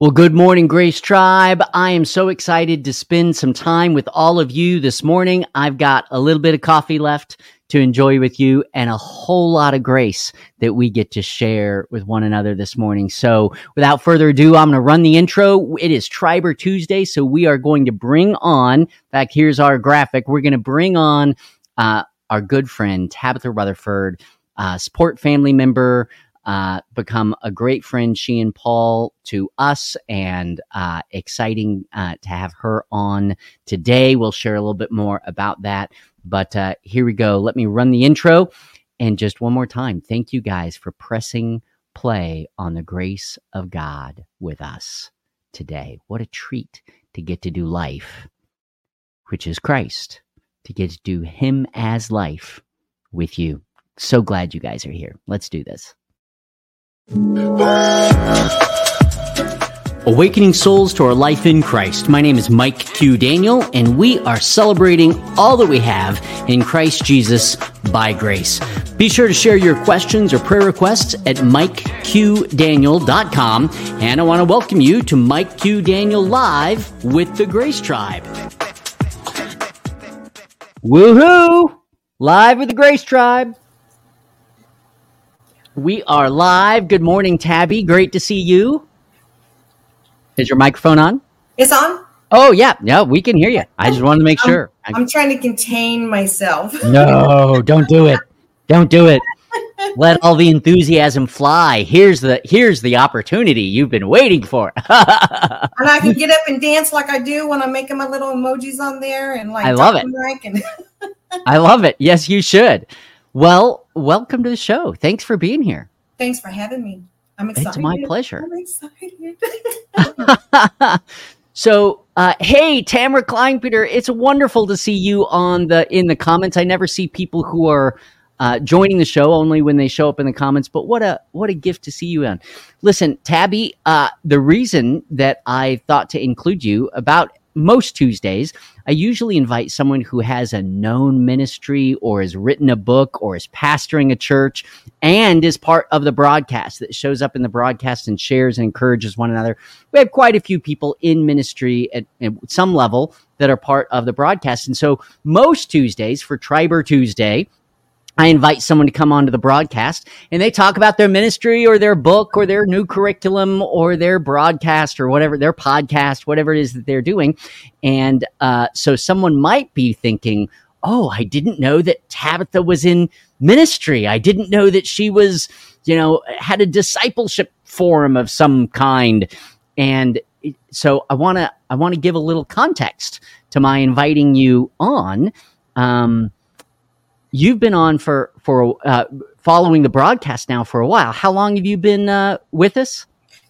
Well, good morning, Grace Tribe. I am so excited to spend some time with all of you this morning. I've got a little bit of coffee left to enjoy with you and a whole lot of grace that we get to share with one another this morning. So without further ado, I'm going to run the intro. It is Triber Tuesday. So we are going to bring on, in fact, here's our graphic. We're going to bring on, uh, our good friend, Tabatha Rutherford, uh, support family member, uh, become a great friend, she and Paul, to us, and uh, exciting uh, to have her on today. We'll share a little bit more about that. But uh, here we go. Let me run the intro. And just one more time, thank you guys for pressing play on the grace of God with us today. What a treat to get to do life, which is Christ, to get to do Him as life with you. So glad you guys are here. Let's do this. Awakening souls to our life in Christ. My name is Mike Q. Daniel, and we are celebrating all that we have in Christ Jesus by grace. Be sure to share your questions or prayer requests at MikeQDaniel.com. And I want to welcome you to Mike Q. Daniel Live with the Grace Tribe. Woohoo! Live with the Grace Tribe. We are live. Good morning, Tabby. Great to see you. Is your microphone on? It's on. Oh yeah, yeah, we can hear you. I just wanted to make sure. I'm, I'm trying to contain myself. no, don't do it. Don't do it. Let all the enthusiasm fly. Here's the here's the opportunity you've been waiting for. and I can get up and dance like I do when I'm making my little emojis on there and like I love it. I love it. Yes, you should. Well, welcome to the show. Thanks for being here. Thanks for having me. I'm excited. It's my pleasure. I'm excited. so, uh, hey, Tamara Kleinpeter, it's wonderful to see you on the in the comments. I never see people who are uh, joining the show only when they show up in the comments. But what a what a gift to see you on. Listen, Tabby, uh, the reason that I thought to include you about most Tuesdays, I usually invite someone who has a known ministry or has written a book or is pastoring a church and is part of the broadcast that shows up in the broadcast and shares and encourages one another. We have quite a few people in ministry at, at some level that are part of the broadcast. And so most Tuesdays for Triber Tuesday, I invite someone to come onto the broadcast and they talk about their ministry or their book or their new curriculum or their broadcast or whatever, their podcast, whatever it is that they're doing. And uh, so someone might be thinking, oh, I didn't know that Tabatha was in ministry. I didn't know that she was, you know, had a discipleship forum of some kind. And so I want to, I want to give a little context to my inviting you on. Um, you've been on for for uh, following the broadcast now for a while. How long have you been uh, with us?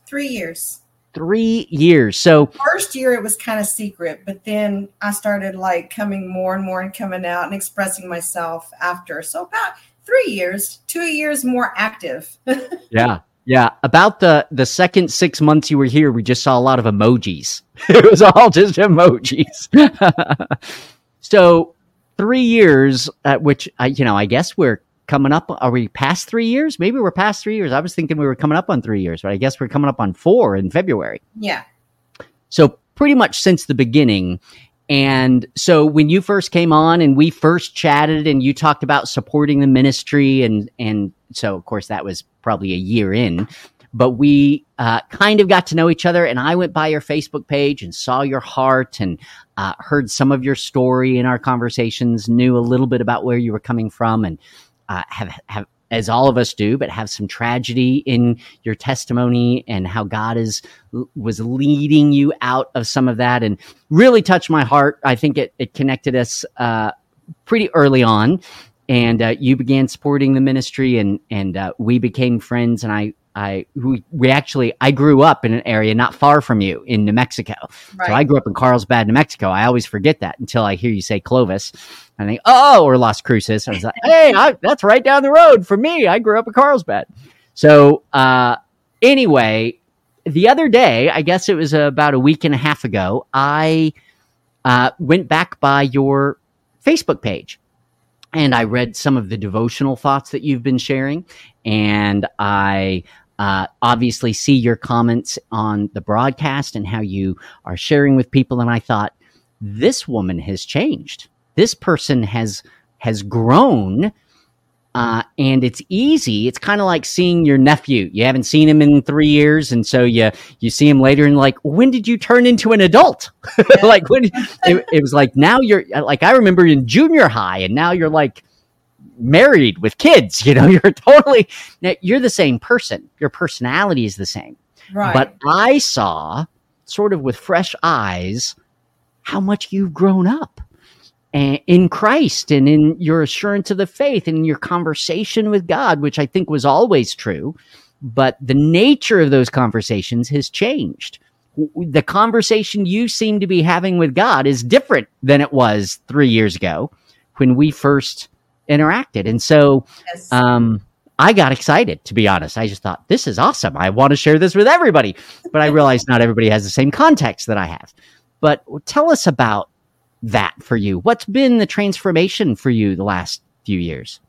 Three years. Three years. So first year it was kind of secret, but then I started like coming more and more and coming out and expressing myself after. So about three years, two years more active. yeah. Yeah, about the the second six months you were here, we just saw a lot of emojis. it was all just emojis. so three years at which I, you know, I guess we're coming up. Are we past three years? Maybe we're past three years. I was thinking we were coming up on three years, but I guess we're coming up on four in February. Yeah. So pretty much since the beginning. And so when you first came on and we first chatted and you talked about supporting the ministry and, and so of course that was probably a year in, but we uh, kind of got to know each other. And I went by your Facebook page and saw your heart and uh, heard some of your story in our conversations, knew a little bit about where you were coming from, and uh, have have as all of us do, but have some tragedy in your testimony and how God is was leading you out of some of that, and really touched my heart. I think it it connected us uh, pretty early on, and uh, you began supporting the ministry, and and uh, we became friends, and I I we, we actually I grew up in an area not far from you in New Mexico. Right. So I grew up in Carlsbad, New Mexico. I always forget that until I hear you say Clovis. I think, oh, or Las Cruces. I was like, hey, I, that's right down the road for me. I grew up in Carlsbad. So uh, anyway, the other day, I guess it was about a week and a half ago, I uh, went back by your Facebook page and I read some of the devotional thoughts that you've been sharing, and I uh, obviously see your comments on the broadcast and how you are sharing with people. And I thought, this woman has changed. This person has has grown uh, and it's easy. It's kind of like seeing your nephew. You haven't seen him in three years, and so you you see him later, and like, when did you turn into an adult? like when it, it, was like now you're like I remember in junior high, and now you're like married with kids. You know, you're totally you're the same person. Your personality is the same. Right. But I saw sort of with fresh eyes how much you've grown up in Christ and in your assurance of the faith and in your conversation with God, which I think was always true. But the nature of those conversations has changed. The conversation you seem to be having with God is different than it was three years ago when we first interacted. And so, yes. um, I got excited, to be honest. I just thought, this is awesome. I want to share this with everybody. But I realized not everybody has the same context that I have. But tell us about that for you? What's been the transformation for you the last few years?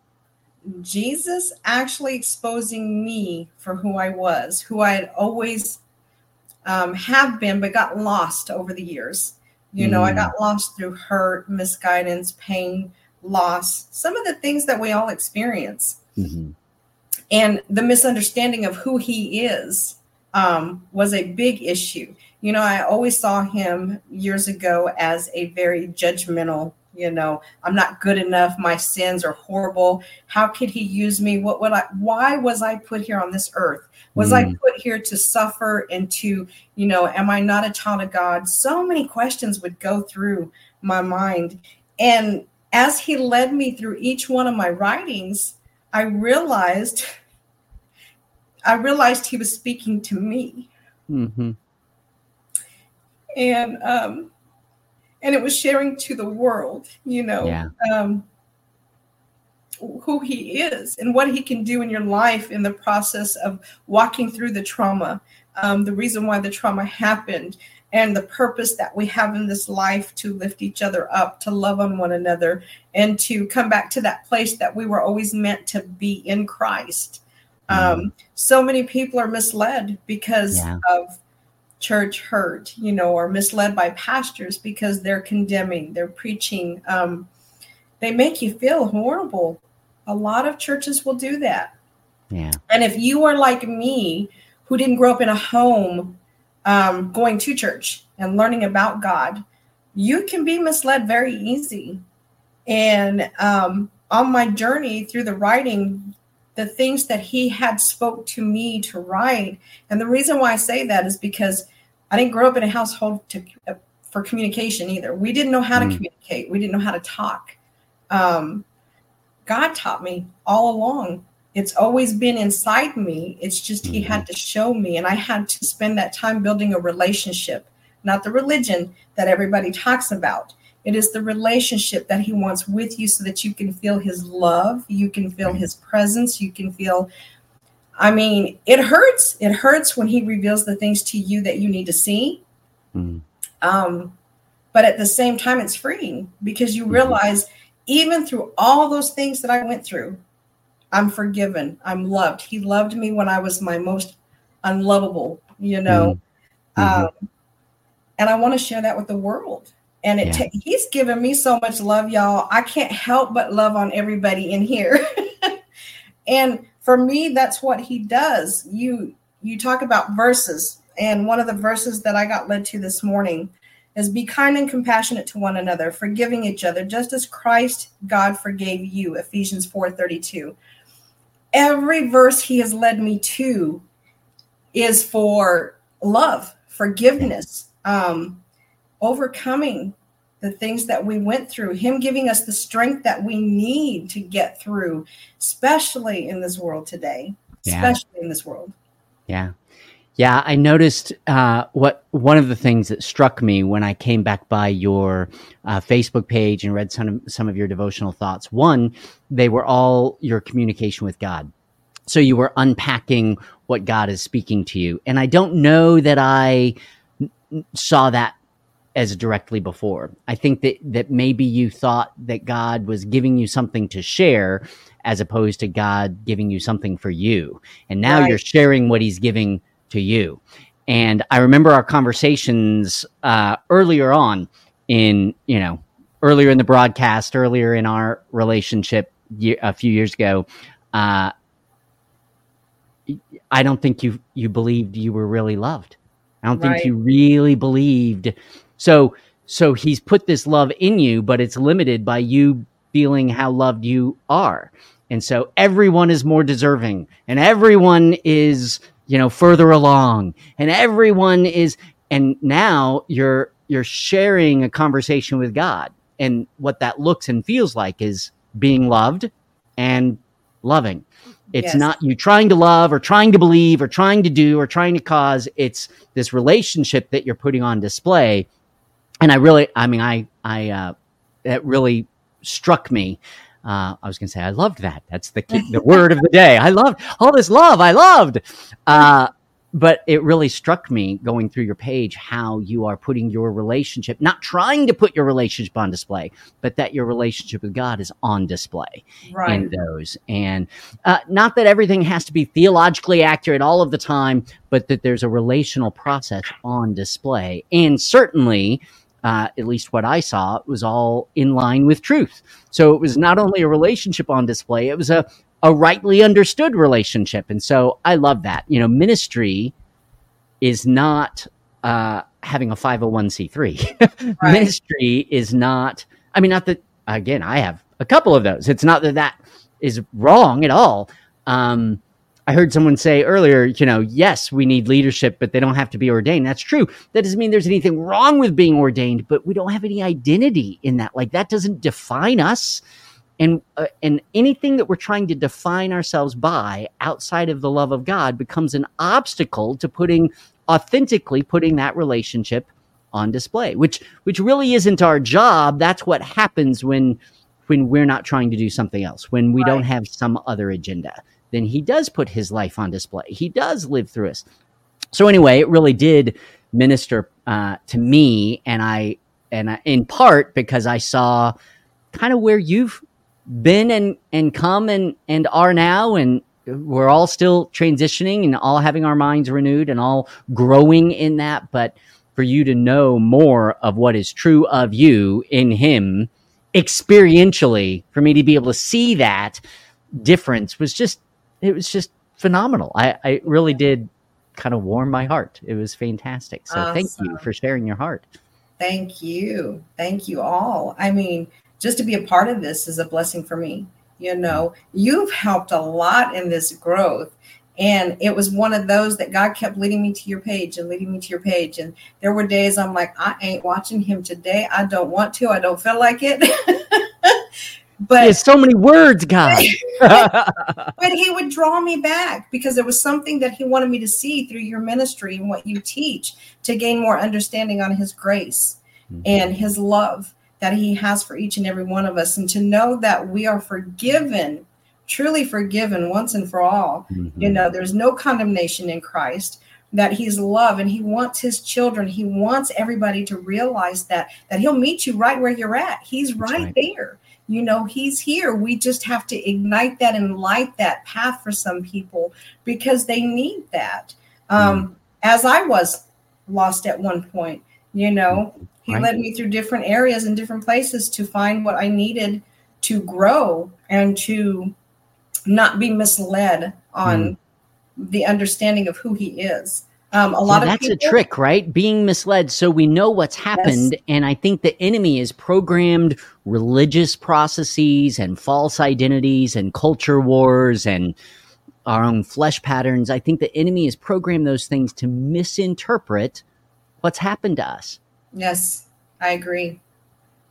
Jesus actually exposing me for who I was, who I had always um, have been, but got lost over the years. You know, I mm. got lost through hurt, misguidance, pain, loss, some of the things that we all experience. Mm-hmm. And the misunderstanding of who he is um, was a big issue. You know, I always saw him years ago as a very judgmental, you know, I'm not good enough. My sins are horrible. How could he use me? What would I, why was I put here on this earth? Was mm. I put here to suffer and to, you know, am I not a child of God? So many questions would go through my mind. And as he led me through each one of my writings, I realized, I realized he was speaking to me. Mm-hmm and um, and it was sharing to the world, you know, yeah. um, who he is and what he can do in your life in the process of walking through the trauma, um, the reason why the trauma happened, and the purpose that we have in this life to lift each other up, to love on one another, and to come back to that place that we were always meant to be in Christ. Mm-hmm. Um, so many people are misled because yeah. of church hurt, you know, or misled by pastors because they're condemning, they're preaching. Um, they make you feel horrible. A lot of churches will do that. Yeah. And if you are like me, who didn't grow up in a home um, going to church and learning about God, you can be misled very easy. And um, on my journey through the writing, the things that he had spoke to me to write and the reason why i say that is because i didn't grow up in a household to, uh, for communication either we didn't know how mm. to communicate we didn't know how to talk um, god taught me all along it's always been inside me it's just he had mm-hmm. to show me and i had to spend that time building a relationship not the religion that everybody talks about it is the relationship that he wants with you so that you can feel his love, you can feel his presence, you can feel I mean, it hurts. It hurts when he reveals the things to you that you need to see. Mm-hmm. Um, but at the same time, it's freeing because you mm-hmm. realize even through all those things that I went through, I'm forgiven. I'm loved. He loved me when I was my most unlovable, you know. Mm-hmm. Um, and I want to share that with the world and it yeah. he's given me so much love y'all i can't help but love on everybody in here and for me that's what he does you you talk about verses and one of the verses that i got led to this morning is be kind and compassionate to one another forgiving each other just as christ god forgave you ephesians 4.32 every verse he has led me to is for love forgiveness um, overcoming the things that we went through, Him giving us the strength that we need to get through, especially in this world today, yeah. especially in this world. Yeah. Yeah, I noticed uh, what one of the things that struck me when I came back by your uh, Facebook page and read some of, some of your devotional thoughts. One, they were all your communication with God. So you were unpacking what God is speaking to you, and I don't know that I saw that as directly before. I think that that maybe you thought that God was giving you something to share as opposed to God giving you something for you. And now Right. you're sharing what He's giving to you. And I remember our conversations uh, earlier on in, you know, earlier in the broadcast, earlier in our relationship a few years ago. Uh, I don't think you you believed you were really loved. I don't Right. think you really believed. So so he's put this love in you, but it's limited by you feeling how loved you are. And so everyone is more deserving and everyone is, you know, further along and everyone is and now you're you're sharing a conversation with God. And what that looks and feels like is being loved and loving. It's Yes. not you trying to love or trying to believe or trying to do or trying to cause. It's this relationship that you're putting on display. And I really, I mean, I, I, uh, that really struck me. Uh, I was going to say, I loved that. That's the key, the word of the day. I loved all this love. I loved. Uh, but it really struck me going through your page how you are putting your relationship, not trying to put your relationship on display, but that your relationship with God is on display Right. in those. And uh, not that everything has to be theologically accurate all of the time, but that there's a relational process on display. And certainly, uh, at least what I saw, was all in line with truth. So it was not only a relationship on display, it was a, a rightly understood relationship. And so I love that. You know, ministry is not uh, having a 501c3. Right. Ministry is not, I mean, not that, again, I have a couple of those. It's not that that is wrong at all. Um, I heard someone say earlier, you know, yes, we need leadership, but they don't have to be ordained. That's true. That doesn't mean there's anything wrong with being ordained, but we don't have any identity in that. Like that doesn't define us. And uh, and anything that we're trying to define ourselves by outside of the love of God becomes an obstacle to putting authentically putting that relationship on display, which which really isn't our job. That's what happens when when we're not trying to do something else, when we don't have some other agenda. Then he does put his life on display. He does live through us. So anyway, it really did minister uh, to me, and I and I, in part because I saw kind of where you've been and and come and and are now, and we're all still transitioning and all having our minds renewed and all growing in that. But for you to know more of what is true of you in Him experientially, for me to be able to see that difference was just it was just phenomenal. I, I really did kind of warm my heart. It was fantastic. So thank you for sharing your heart. Thank you. Thank you all. I mean, just to be a part of this is a blessing for me. You know, you've helped a lot in this growth. And it was one of those that God kept leading me to your page and leading me to your page. And there were days I'm like, I ain't watching him today. I don't want to. I don't feel like it. but There's so many words, God. but he would draw me back because there was something that he wanted me to see through your ministry and what you teach to gain more understanding on his grace and his love that he has for each and every one of us and to know that we are forgiven truly forgiven once and for all Mhm. you know there's no condemnation in christ that he's love and he wants his children he wants everybody to realize that that he'll meet you right where you're at he's right, right. there you know he's here. We just have to ignite that and light that path for some people because they need that. Mm-hmm. Um as i was lost at one point you know mm-hmm. he Right. led me through different areas and different places to find what i needed to grow and to not be misled on mm-hmm. the understanding of who he is um, a lot of that's people, a trick, right? Being misled so we know what's happened. And I think the enemy is programmed religious processes and false identities and culture wars and our own flesh patterns. I think the enemy has programmed those things to misinterpret what's happened to us. Yes, I agree.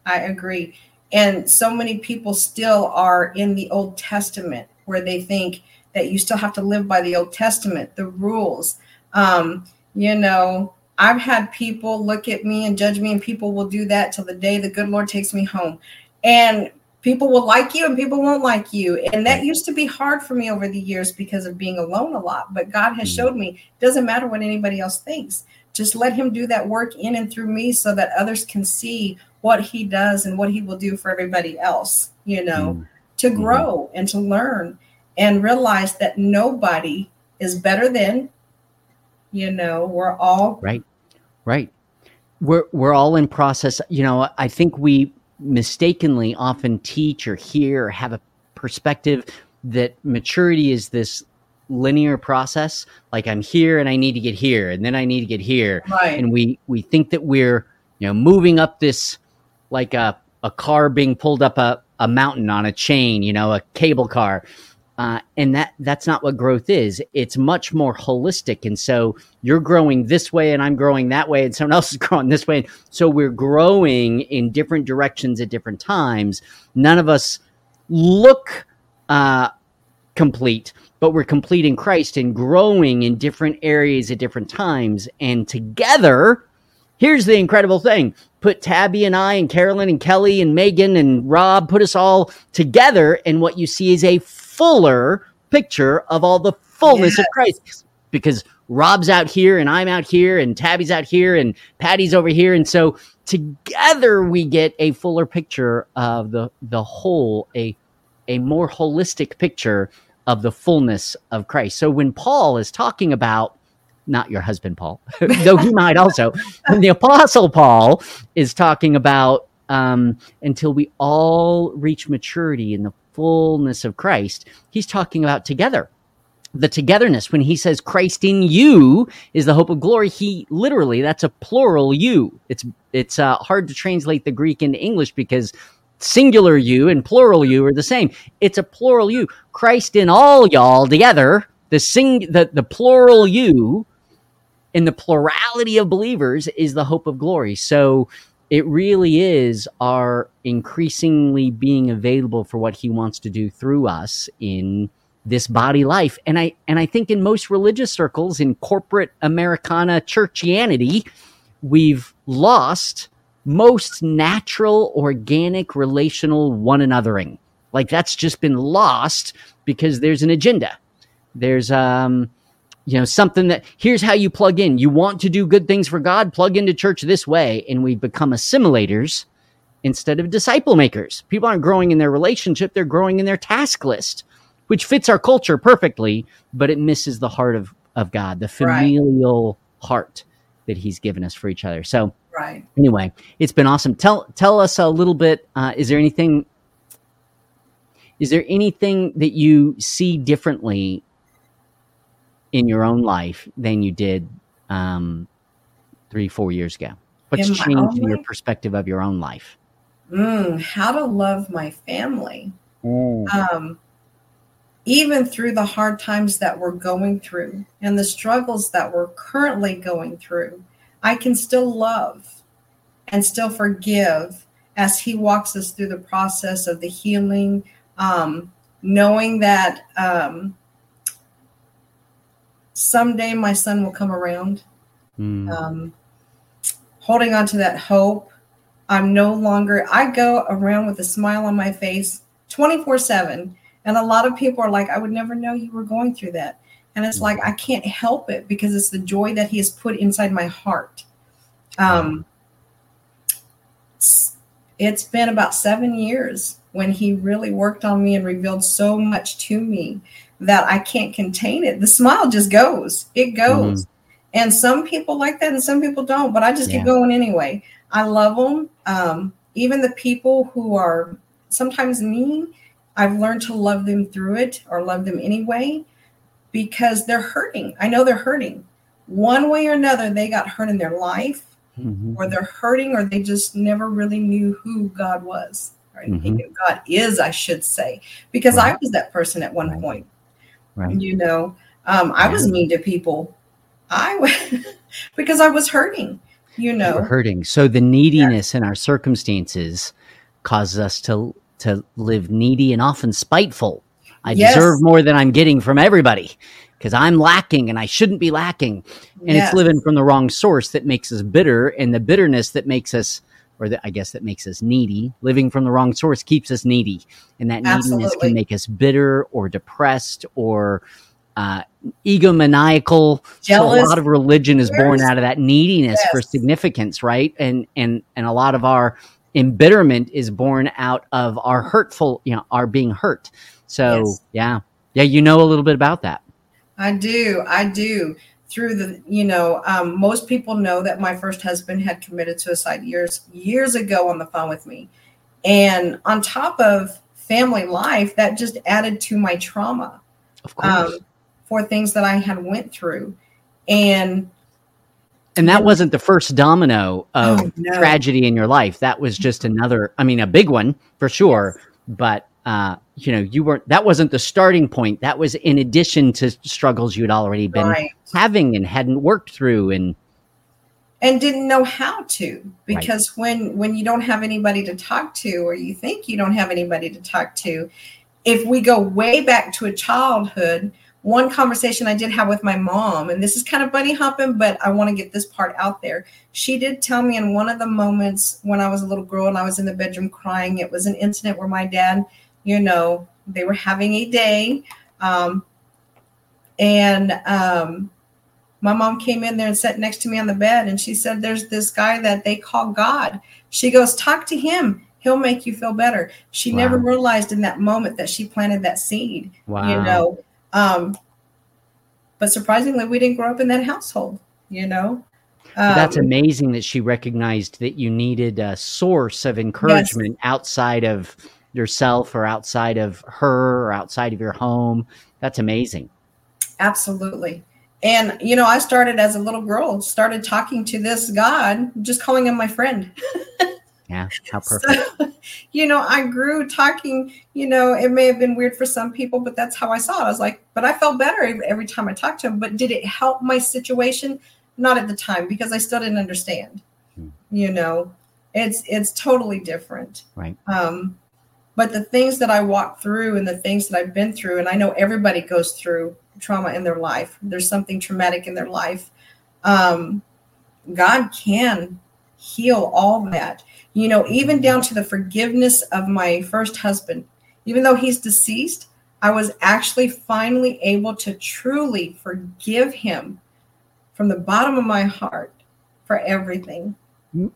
I agree. And so many people still are in the Old Testament where they think that you still have to live by the Old Testament, the rules. Um, you know, I've had people look at me and judge me, and people will do that till the day the good Lord takes me home. And people will like you and people won't like you. And that used to be hard for me over the years because of being alone a lot. But God has Mhm. showed me it doesn't matter what anybody else thinks just let him do that work in and through me so that others can see what he does and what he will do for everybody else you know to mm-hmm. grow and to learn and realize that nobody is better than you know we're all right. Right. We're we're all in process. You know i think we mistakenly often teach or hear or have a perspective that maturity is this linear process. Like i'm here and i need to get here and then i need to get here. Right. and we we think that we're you know moving up this like a a car being pulled up a, a mountain on a chain you know a cable car uh, and that that's not what growth is. It's much more holistic. And so you're growing this way, and I'm growing that way, and someone else is growing this way. So we're growing in different directions at different times. None of us look uh, complete, but we're complete in Christ and growing in different areas at different times. And together, here's the incredible thing put Tabby and I and Carolyn and Kelly and Megan and Rob, put us all together, and what you see is a fuller picture of all the fullness of Christ because Rob's out here and I'm out here and Tabby's out here and Patty's over here. And so together we get a fuller picture of the, the whole, a, a more holistic picture of the fullness of Christ. So when Paul is talking about not your husband Paul, though he might also, when the apostle Paul is talking about um, until we all reach maturity in the fullness of Christ, he's talking about together. The togetherness, when he says Christ in you is the hope of glory, he literally, that's a plural you. It's, it's uh, hard to translate the Greek into English because singular you and plural you are the same. It's a plural you. Christ in all y'all together, the sing, the, the plural you in the plurality of believers is the hope of glory. So it really is our increasingly being available for what he wants to do through us in this body life. And i and i think in most religious circles in corporate americana churchianity we've lost most natural organic relational one anothering like that's just been lost because there's an agenda. There's um you know something that here's how you plug in. You want to do good things for god plug into church this way. And we become assimilators instead of disciple makers. People aren't growing in their relationship. They're growing in their task list which fits our culture perfectly but it misses the heart of of god the familial right. heart that he's given us for each other. So right. anyway it's been awesome. Tell tell us a little bit uh, is there anything is there anything that you see differently in your own life than you did um, three, four years ago? What's in changed in your perspective of your own life? Mm, how to love my family. Mm. Um, even through the hard times that we're going through and the struggles that we're currently going through, I can still love and still forgive as He walks us through the process of the healing, um, knowing that um, someday my son will come around. Mm. Um, holding on to that hope. I'm no longer, I go around with a smile on my face 24 7. And a lot of people are like, I would never know you were going through that. And it's like, I can't help it because it's the joy that he has put inside my heart. Um, it's been about seven years when he really worked on me and revealed so much to me that I can't contain it. The smile just goes, it goes. Mm-hmm. And some people like that and some people don't, but I just yeah. keep going anyway. I love them. Um, even the people who are sometimes mean, I've learned to love them through it or love them anyway because they're hurting. I know they're hurting. One way or another, they got hurt in their life, mm-hmm. or they're hurting, or they just never really knew who God was, or mm-hmm. God is, I should say, because right. I was that person at one right. point. Right. You know, um, I was mean to people. I was because I was hurting. You know, you hurting. So the neediness yeah. in our circumstances causes us to to live needy and often spiteful. I yes. deserve more than I'm getting from everybody because I'm lacking and I shouldn't be lacking. And yes. it's living from the wrong source that makes us bitter, and the bitterness that makes us, or that I guess that makes us needy. Living from the wrong source keeps us needy, and that Absolutely. neediness can make us bitter or depressed or uh, egomaniacal. Jealous. So a lot of religion is born out of that neediness yes. for significance, right? And and and a lot of our embitterment is born out of our hurtful, you know, our being hurt. So yes. yeah, yeah, you know a little bit about that. I do, I do. Through the, you know, um, most people know that my first husband had committed suicide years years ago on the phone with me, and on top of family life, that just added to my trauma. Of course. Um, for things that I had went through, and and that wasn't the first domino of oh, no. tragedy in your life. That was just another, I mean, a big one for sure. But, uh, you know, you weren't, that wasn't the starting point. That was in addition to struggles you'd already been right. having and hadn't worked through and, and didn't know how to because right. when when you don't have anybody to talk to or you think you don't have anybody to talk to if we go way back to a childhood one conversation I did have with my mom, and this is kind of bunny hopping, but I want to get this part out there. She did tell me in one of the moments when I was a little girl and I was in the bedroom crying, it was an incident where my dad, you know, they were having a day. Um, and um, my mom came in there and sat next to me on the bed, and she said, There's this guy that they call God. She goes, Talk to him. He'll make you feel better. She wow. never realized in that moment that she planted that seed. Wow. You know, um, but surprisingly, we didn't grow up in that household, you know. Um, That's amazing that she recognized that you needed a source of encouragement yes. outside of yourself or outside of her or outside of your home. That's amazing. Absolutely. And, you know, I started as a little girl, started talking to this God, just calling him my friend. Yeah, how perfect. So, you know, I grew talking, you know, it may have been weird for some people, but that's how I saw it. I was like, but I felt better every time I talked to him. But did it help my situation? Not at the time because I still didn't understand. Hmm. You know, it's it's totally different. Right. Um, but the things that I walked through and the things that I've been through, and I know everybody goes through trauma in their life. There's something traumatic in their life. Um, God can heal all that you know, even down to the forgiveness of my first husband. Even though he's deceased, I was actually finally able to truly forgive him from the bottom of my heart for everything.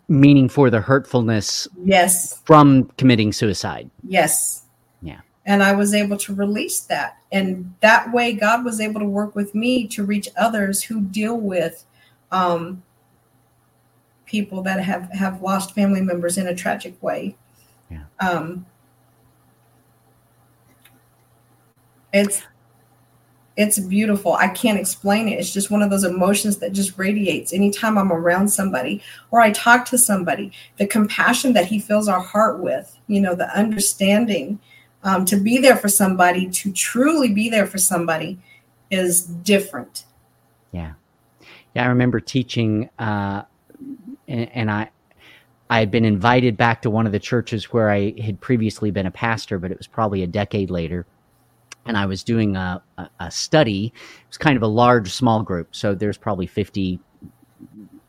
Meaning for the hurtfulness. Yes. From committing suicide. Yes. Yeah. And I was able to release that. And that way, God was able to work with me to reach others who deal with um, people that have have lost family members in a tragic way. Yeah. Um, it's it's beautiful. I can't explain it. It's just one of those emotions that just radiates anytime I'm around somebody or I talk to somebody. The compassion that he fills our heart with, you know, the understanding um, to be there for somebody, to truly be there for somebody is different. Yeah. Yeah. I remember teaching uh, and, and I I had been invited back to one of the churches where I had previously been a pastor, but it was probably a decade later. And I was doing a, a, a study. It was kind of a large, small group. So there's probably 50,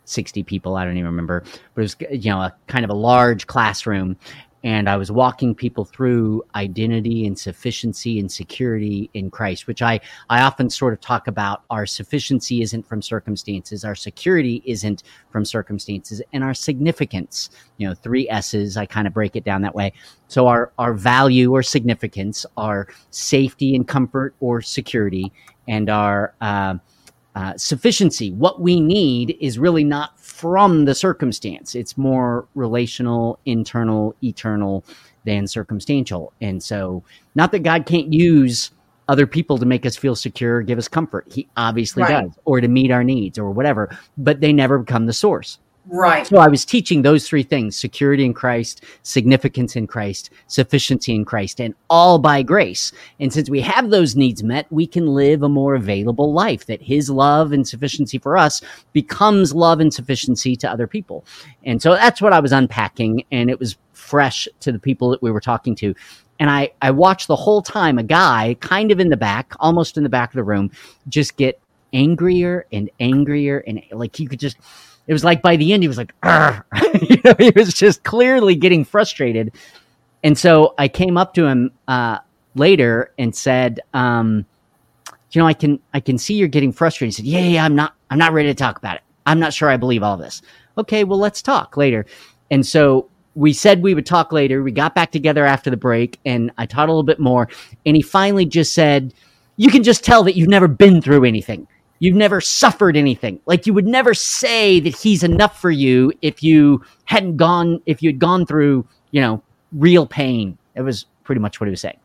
60 people. I don't even remember. But it was, you know, a kind of a large classroom and I was walking people through identity and sufficiency and security in Christ, which I, I often sort of talk about. Our sufficiency isn't from circumstances, our security isn't from circumstances, and our significance, you know, three S's, I kind of break it down that way. So our, our value or significance, our safety and comfort or security, and our uh, uh, sufficiency, what we need, is really not from the circumstance. It's more relational, internal, eternal than circumstantial. And so, not that God can't use other people to make us feel secure, give us comfort. He obviously right. does, or to meet our needs or whatever, but they never become the source. Right. So I was teaching those three things security in Christ, significance in Christ, sufficiency in Christ, and all by grace. And since we have those needs met, we can live a more available life that His love and sufficiency for us becomes love and sufficiency to other people. And so that's what I was unpacking, and it was fresh to the people that we were talking to. And I, I watched the whole time a guy kind of in the back, almost in the back of the room, just get angrier and angrier. And like you could just, it was like by the end he was like you know he was just clearly getting frustrated and so i came up to him uh, later and said um, you know i can i can see you're getting frustrated he said yeah yeah i'm not i'm not ready to talk about it i'm not sure i believe all this okay well let's talk later and so we said we would talk later. We got back together after the break, and I taught a little bit more. And he finally just said, "You can just tell that you've never been through anything. You've never suffered anything. Like you would never say that he's enough for you if you hadn't gone, if you had gone through, you know, real pain." It was pretty much what he was saying.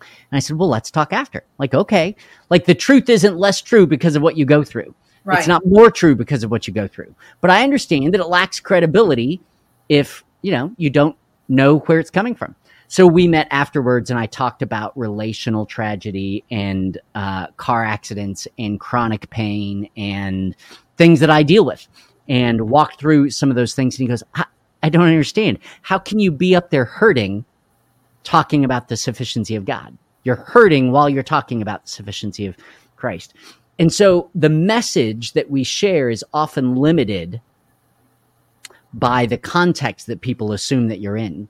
And I said, "Well, let's talk after." Like, okay, like the truth isn't less true because of what you go through. Right. It's not more true because of what you go through. But I understand that it lacks credibility if you know, you don't know where it's coming from. So we met afterwards and I talked about relational tragedy and uh, car accidents and chronic pain and things that I deal with and walked through some of those things. And he goes, I, I don't understand. How can you be up there hurting talking about the sufficiency of God? You're hurting while you're talking about the sufficiency of Christ. And so the message that we share is often limited by the context that people assume that you're in.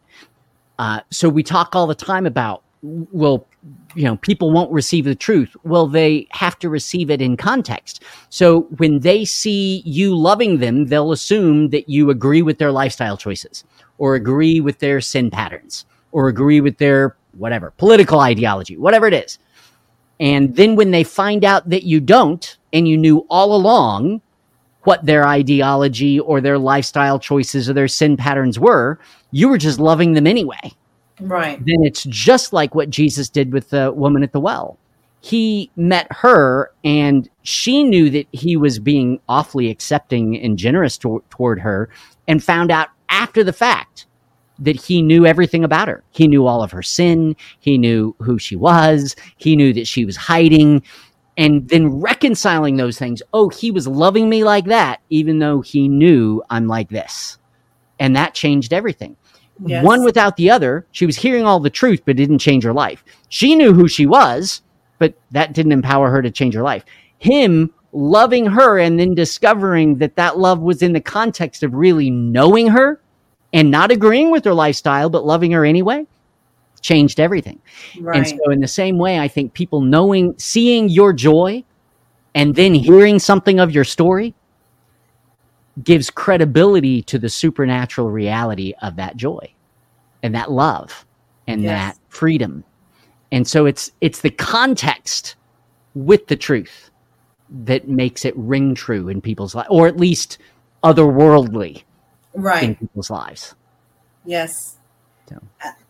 Uh, so we talk all the time about, well, you know, people won't receive the truth. Well, they have to receive it in context. So when they see you loving them, they'll assume that you agree with their lifestyle choices or agree with their sin patterns or agree with their whatever political ideology, whatever it is. And then when they find out that you don't and you knew all along, what their ideology or their lifestyle choices or their sin patterns were. You were just loving them anyway. Right. Then it's just like what Jesus did with the woman at the well. He met her and she knew that he was being awfully accepting and generous to- toward her and found out after the fact that he knew everything about her. He knew all of her sin. He knew who she was. He knew that she was hiding and then reconciling those things. Oh, he was loving me like that, even though he knew I'm like this. And that changed everything. Yes. One without the other, she was hearing all the truth, but didn't change her life. She knew who she was, but that didn't empower her to change her life. Him loving her and then discovering that that love was in the context of really knowing her and not agreeing with her lifestyle, but loving her anyway changed everything. Right. And so, in the same way, I think people knowing, seeing your joy and then hearing something of your story gives credibility to the supernatural reality of that joy and that love and yes. that freedom. And so it's it's the context with the truth that makes it ring true in people's lives, or at least otherworldly right. in people's lives. Yes.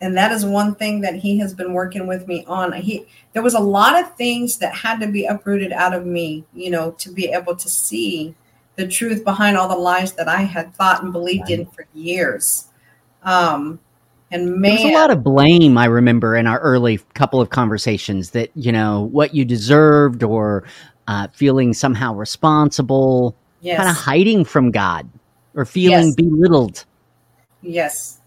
And that is one thing that he has been working with me on. He there was a lot of things that had to be uprooted out of me, you know, to be able to see the truth behind all the lies that I had thought and believed right. in for years. Um, and man, there was a lot of blame. I remember in our early couple of conversations that you know what you deserved or uh, feeling somehow responsible, yes. kind of hiding from God or feeling yes. belittled. Yes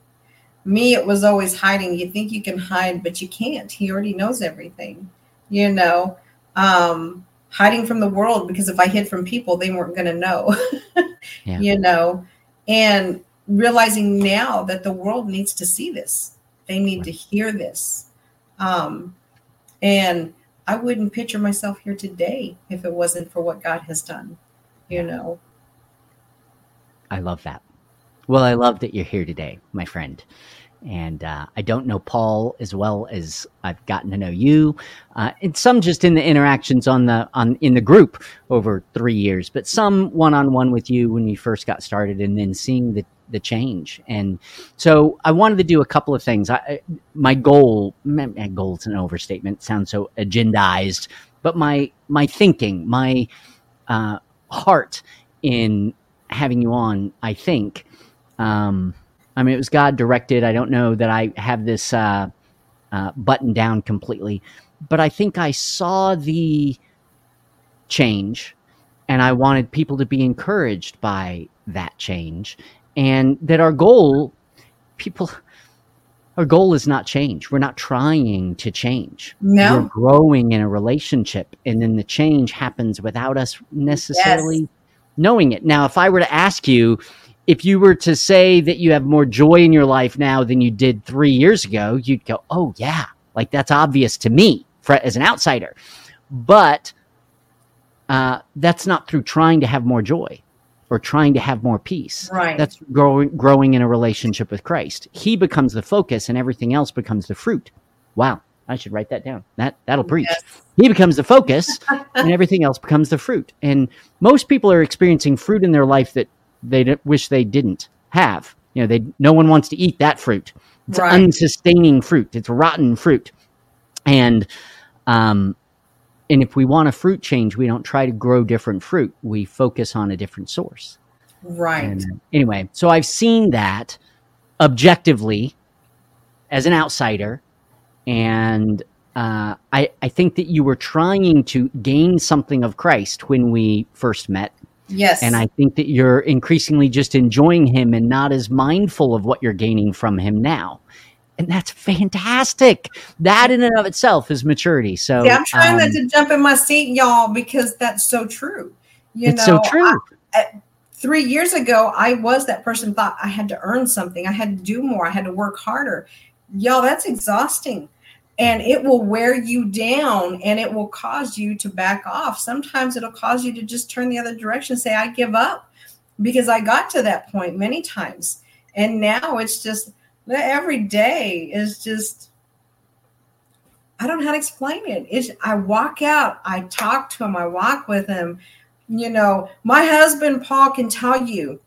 me it was always hiding. You think you can hide but you can't. He already knows everything you know? Um hiding from the world because if i hid from people they weren't going to know yeah. you know? And realizing now that the world needs to see this. They need to hear this. Um and i wouldn't picture myself here today if it wasn't for what god has done you know? I love that. Well, I love that you're here today, my friend. And uh, I don't know Paul as well as I've gotten to know you. Uh, and some just in the interactions on the on in the group over three years, but some one on one with you when you first got started, and then seeing the the change. And so I wanted to do a couple of things. I, my goal, my goal is an overstatement. Sounds so agendized, but my my thinking, my uh, heart in having you on, I think, um, I mean, it was God directed. I don't know that I have this uh, uh, buttoned down completely, but I think I saw the change and I wanted people to be encouraged by that change and that our goal, people, our goal is not change. We're not trying to change. No. We're growing in a relationship and then the change happens without us necessarily yes. knowing it. Now, if I were to ask you, if you were to say that you have more joy in your life now than you did three years ago, you'd go, oh, yeah, like that's obvious to me for, as an outsider. But uh, that's not through trying to have more joy. or trying to have more peace. Right. That's growing growing in a relationship with Christ. He becomes the focus and everything else becomes the fruit. Wow. I should write that down. That that'll preach. Yes. He becomes the focus and everything else becomes the fruit. And most people are experiencing fruit in their life that they d- wish they didn't have. You know, they no one wants to eat that fruit. It's Right. unsustaining fruit. It's rotten fruit. And um and if we want a fruit change, we don't try to grow different fruit. We focus on a different source. Right. And, uh, anyway, so I've seen that objectively as an outsider, and uh, I I think that you were trying to gain something of Christ when we first met, yes. and I think that you're increasingly just enjoying Him and not as mindful of what you're gaining from Him now. And that's fantastic. That in and of itself is maturity. So I'm trying um, not to jump in my seat, y'all, because that's so true. You it's know, so true. three years ago, I was that person thought I had to earn something. I had to do more. I had to work harder. Y'all, that's exhausting. And it will wear you down and it will cause you to back off. Sometimes it'll cause you to just turn the other direction, say, I give up because I got to that point many times. And now it's just every day is just, I don't know how to explain it. It's, I walk out, I talk to him, I walk with him you know, my husband Paul can tell you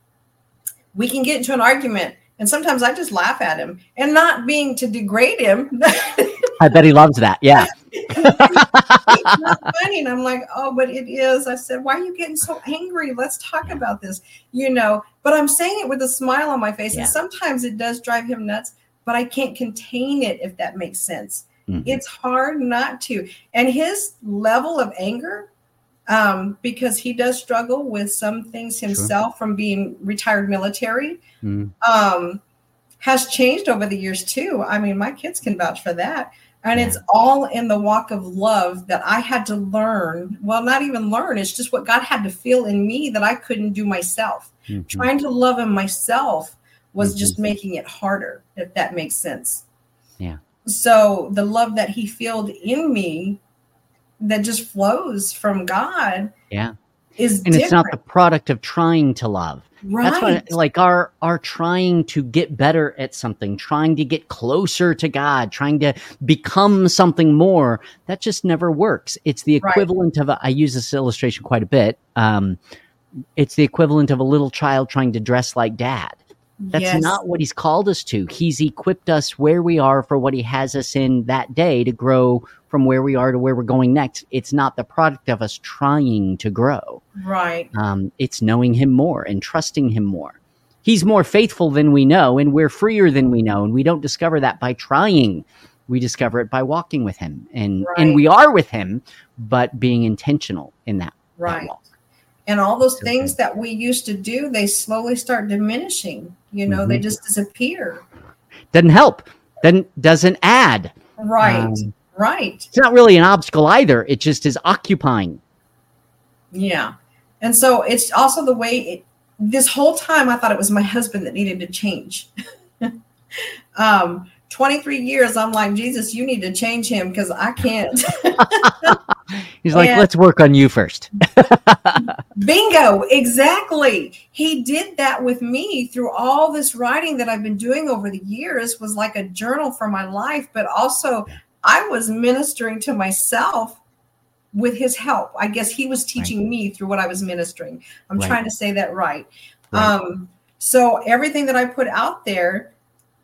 we can get into an argument, and sometimes I just laugh at him and not being to degrade him. I bet he loves that. Yeah. it's not funny. And I'm like, oh, but it is. I said, why are you getting so angry? Let's talk about this, you know. But I'm saying it with a smile on my face. Yeah. And sometimes it does drive him nuts, but I can't contain it if that makes sense. Mhm. It's hard not to. And his level of anger, um, because he does struggle with some things himself from being retired military, Mm. um, has changed over the years too. I mean, my kids can vouch for that. And it's all in the walk of love that I had to learn. Well, not even learn, it's just what God had to feel in me that I couldn't do myself. Mhm. Trying to love Him myself was Mhm. just making it harder, if that makes sense. Yeah. So the love that He filled in me that just flows from God Yeah. Is and it's not the product of trying to love right. that's what like our our trying to get better at something trying to get closer to god trying to become something more that just never works it's the Right. equivalent of a, i use this illustration quite a bit um it's the equivalent of a little child trying to dress like dad that's Yes. not what he's called us to. He's equipped us where we are for what he has us in that day to grow from where we are to where we're going next. It's not the product of us trying to grow. Right. Um, it's knowing him more and trusting him more. He's more faithful than we know, and we're freer than we know. And we don't discover that by trying. We discover it by walking with him. And and we are with him, but being intentional in that, that walk. and all those So things good. that we used to do they slowly start diminishing you know they Mhm. just disappear Doesn't help. Doesn't doesn't add. right Um, right It's not really an obstacle either. It just is occupying. yeah and so it's also the way it, this whole time i thought it was my husband that needed to change um 23 years i'm like jesus you need to change him because i can't He's like, let's work on you first. Bingo, exactly. He did that with me through all this writing that I've been doing over the years was like a journal for my life, but also I was ministering to myself with his help. I guess he was teaching me through what I was ministering. I'm Right. trying to say that right. Right. Um so everything that I put out there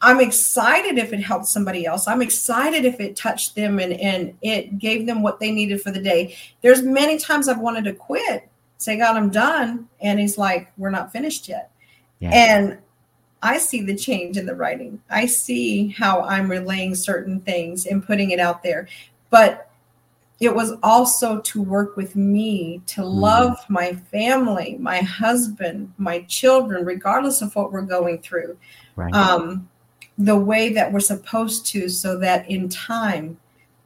I'm excited if it helped somebody else. I'm excited if it touched them and, and it gave them what they needed for the day. There's many times I've wanted to quit, say, God, I'm done. And he's like, we're not finished yet. Yeah. And I see the change in the writing. I see how I'm relaying certain things and putting it out there. But it was also to work with me to love my family, my husband, my children, regardless of what we're going through right. um, the way that we're supposed to, so that in time,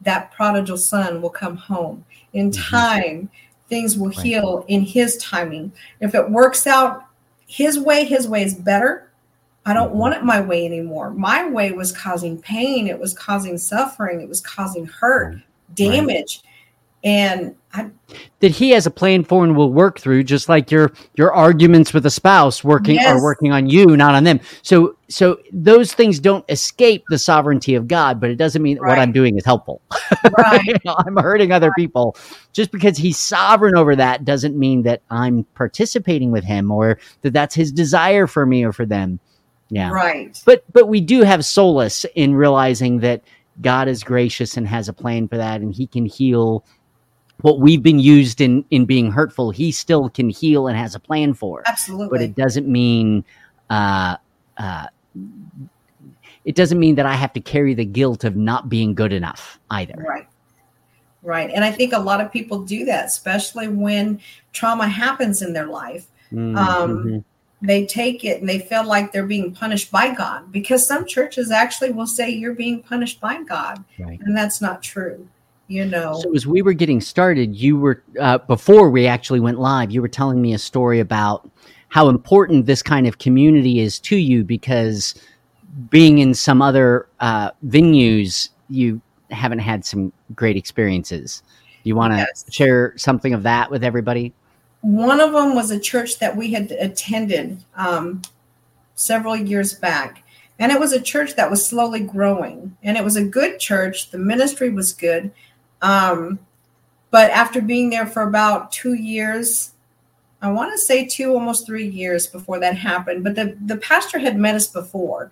that prodigal son will come home. In Mhm. time, things will Right. heal in his timing. If it works out his way, his way is better. I don't Mhm. want it my way anymore. My way was causing pain, it was causing suffering, it was causing hurt, Right. Damage. and I, that he has a plan for and will work through, just like your your arguments with a spouse working yes. are working on you, not on them. So so those things don't escape the sovereignty of God, but it doesn't mean right. what I'm doing is helpful. Right. you know, I'm hurting other right. people. Just because he's sovereign over that doesn't mean that I'm participating with him or that that's his desire for me or for them. Yeah. Right. But but we do have solace in realizing that God is gracious and has a plan for that and he can heal what we've been used in in being hurtful, he still can heal and has a plan for. Absolutely. But it doesn't mean uh, uh, it doesn't mean that I have to carry the guilt of not being good enough either. Right. Right. And I think a lot of people do that, especially when trauma happens in their life. Mm-hmm. Um, they take it and they feel like they're being punished by God because some churches actually will say you're being punished by God. Right. And that's not true you know. So as we were getting started, you were uh, before we actually went live, you were telling me a story about how important this kind of community is to you because being in some other uh, venues, you haven't had some great experiences. You want to yes. share something of that with everybody? One of them was a church that we had attended um, several years back. And it was a church that was slowly growing. And it was a good church. The ministry was good. Um, but after being there for about two years, I want to say two, almost three years before that happened, but the, the pastor had met us before.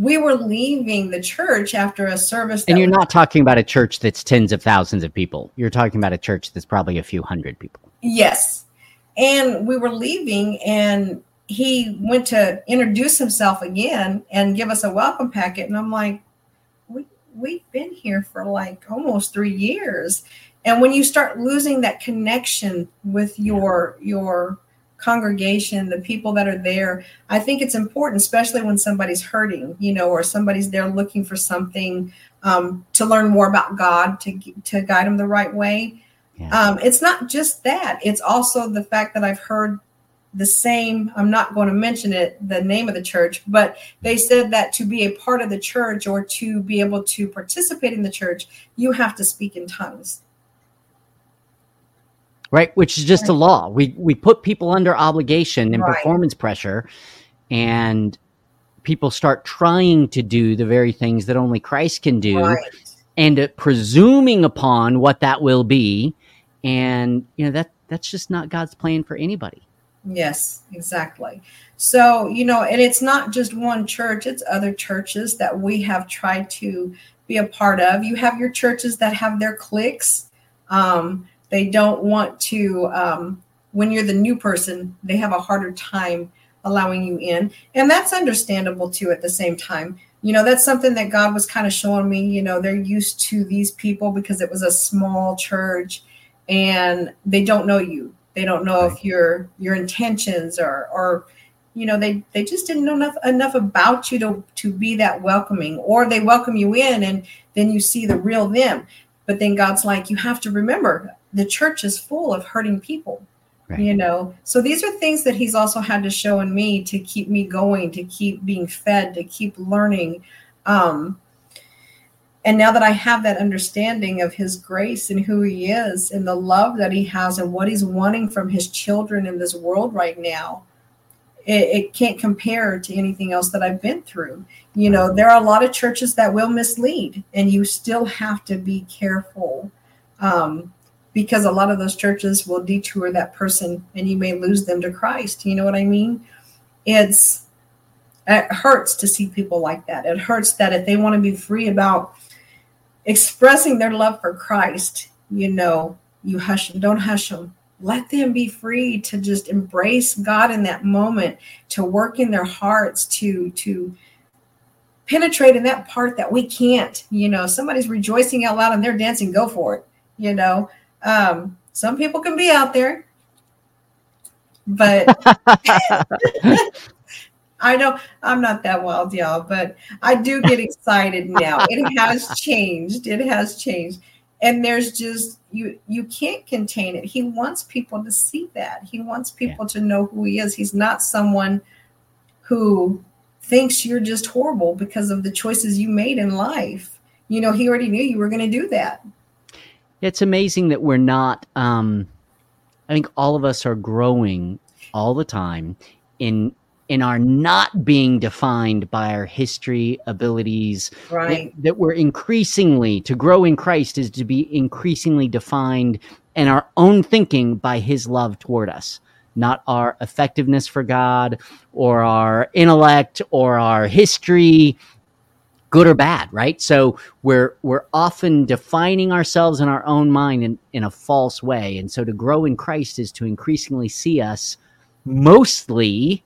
We were leaving the church after a service. And you're was, not talking about a church that's tens of thousands of people. You're talking about a church that's probably a few hundred people. Yes. And we were leaving, and he went to introduce himself again and give us a welcome packet. And I'm like, we've been here for like almost three years and when you start losing that connection with your your congregation the people that are there i think it's important especially when somebody's hurting you know or somebody's there looking for something um, to learn more about god to to guide them the right way yeah. um, it's not just that it's also the fact that i've heard the same i'm not going to mention it the name of the church but they said that to be a part of the church or to be able to participate in the church you have to speak in tongues right which is just a law we we put people under obligation and right. performance pressure and people start trying to do the very things that only christ can do right. and uh, presuming upon what that will be and you know that that's just not god's plan for anybody Yes, exactly. So, you know, and it's not just one church, it's other churches that we have tried to be a part of. You have your churches that have their cliques. Um, they don't want to, um, when you're the new person, they have a harder time allowing you in. And that's understandable too at the same time. You know, that's something that God was kind of showing me. You know, they're used to these people because it was a small church and they don't know you they don't know right. if your your intentions are or you know they they just didn't know enough enough about you to to be that welcoming or they welcome you in and then you see the real them but then god's like you have to remember the church is full of hurting people right. you know so these are things that he's also had to show in me to keep me going to keep being fed to keep learning um and now that I have that understanding of his grace and who he is and the love that he has and what he's wanting from his children in this world right now, it, it, can't compare to anything else that I've been through. You know, there are a lot of churches that will mislead, and you still have to be careful um, because a lot of those churches will detour that person and you may lose them to Christ. You know what I mean? It's it hurts to see people like that. It hurts that if they want to be free about expressing their love for Christ, you know, you hush them, don't hush them. Let them be free to just embrace God in that moment, to work in their hearts, to to penetrate in that part that we can't. You know, somebody's rejoicing out loud and they're dancing, go for it. You know, um, some people can be out there, but I know I'm not that wild, y'all, but I do get excited now. It has changed. It has changed. And there's just you you can't contain it. He wants people to see that. He wants people yeah. to know who he is. He's not someone who thinks you're just horrible because of the choices you made in life. You know, he already knew you were going to do that. It's amazing that we're not. Um, I think all of us are growing all the time in in are not being defined by our history, abilities. Right. That, that we're increasingly to grow in Christ is to be increasingly defined in our own thinking by His love toward us, not our effectiveness for God or our intellect or our history good or bad, right? So we're we're often defining ourselves in our own mind in, in a false way. And so to grow in Christ is to increasingly see us mostly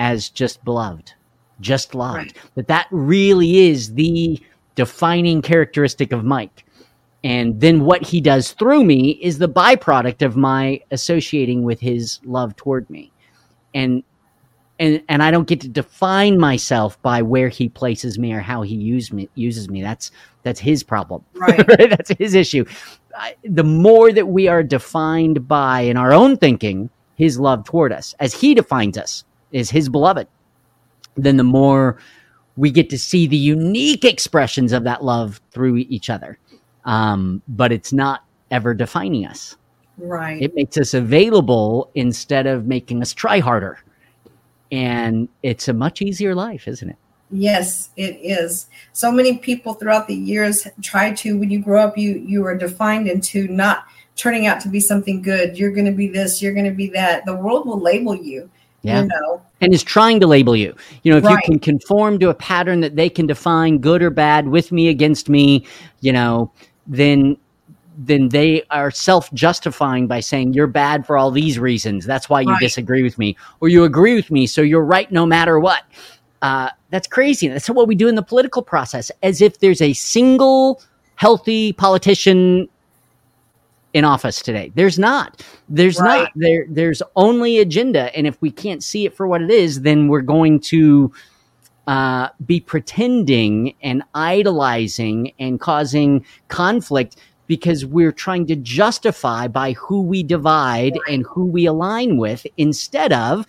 as just beloved, just loved. Right. That that really is the defining characteristic of Mike. And then what he does through me is the byproduct of my associating with his love toward me. And and and I don't get to define myself by where he places me or how he use me, uses me. That's that's his problem. Right. that's his issue. I, the more that we are defined by in our own thinking his love toward us, as he defines us, is his beloved, then the more we get to see the unique expressions of that love through each other. Um, but it's not ever defining us. Right. It makes us available instead of making us try harder and it's a much easier life, isn't it? Yes, it is. So many people throughout the years try to when you grow up you you are defined into not turning out to be something good. You're going to be this, you're going to be that. The world will label you. Yeah. You know? And is trying to label you. You know, if right. you can conform to a pattern that they can define good or bad with me against me, you know, then then they are self justifying by saying you're bad for all these reasons. That's why you right. disagree with me, or you agree with me, so you're right no matter what. Uh, that's crazy. That's what we do in the political process, as if there's a single healthy politician in office today. There's not. There's right. not. There. There's only agenda, and if we can't see it for what it is, then we're going to uh, be pretending and idolizing and causing conflict because we're trying to justify by who we divide and who we align with instead of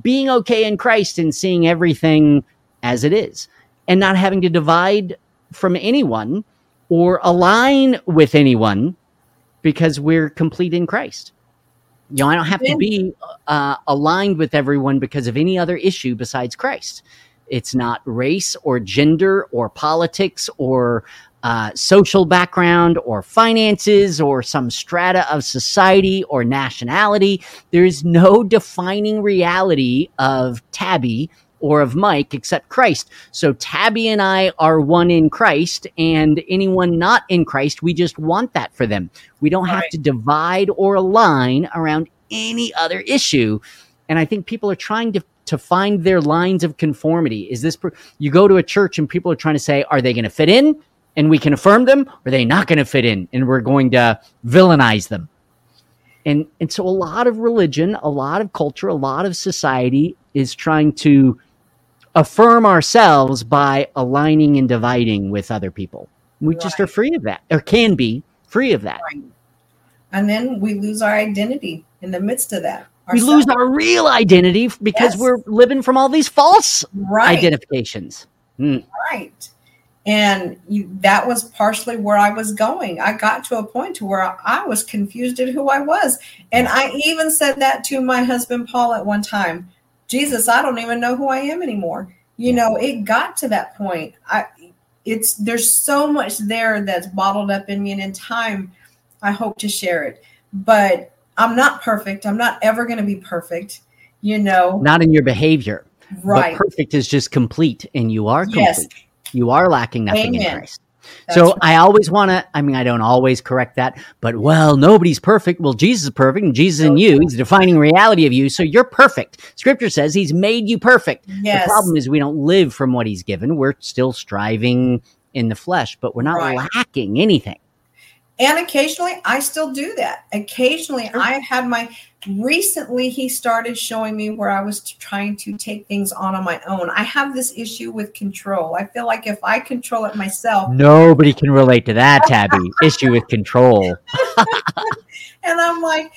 being okay in Christ and seeing everything as it is and not having to divide from anyone or align with anyone because we're complete in Christ. You know, I don't have to be uh, aligned with everyone because of any other issue besides Christ. It's not race or gender or politics or uh, social background or finances or some strata of society or nationality. There is no defining reality of Tabby or of Mike except Christ. So Tabby and I are one in Christ, and anyone not in Christ, we just want that for them. We don't have right. to divide or align around any other issue. And I think people are trying to to find their lines of conformity. Is this you go to a church and people are trying to say, are they going to fit in? and we can affirm them, or are they not going to fit in and we're going to villainize them? And, and so a lot of religion, a lot of culture, a lot of society is trying to affirm ourselves by aligning and dividing with other people. We right. just are free of that, or can be free of that. Right. And then we lose our identity in the midst of that. Ourselves. We lose our real identity because yes. we're living from all these false right. identifications. Mm. Right and you, that was partially where I was going. I got to a point to where I was confused at who I was, and I even said that to my husband Paul at one time. Jesus, I don't even know who I am anymore. You know, it got to that point. I, it's there's so much there that's bottled up in me, and in time, I hope to share it. But I'm not perfect. I'm not ever going to be perfect. You know, not in your behavior. Right. But perfect is just complete, and you are complete. Yes you are lacking nothing Amen. in Christ. That's so right. I always want to, I mean, I don't always correct that, but well, nobody's perfect. Well, Jesus is perfect and Jesus in you. He's the defining reality of you. So you're perfect. Scripture says he's made you perfect. Yes. The problem is we don't live from what he's given. We're still striving in the flesh, but we're not right. lacking anything. And occasionally I still do that. Occasionally. I have had my recently he started showing me where I was trying to take things on on my own. I have this issue with control. I feel like if I control it myself, nobody can relate to that, Tabby. issue with control. and I'm like,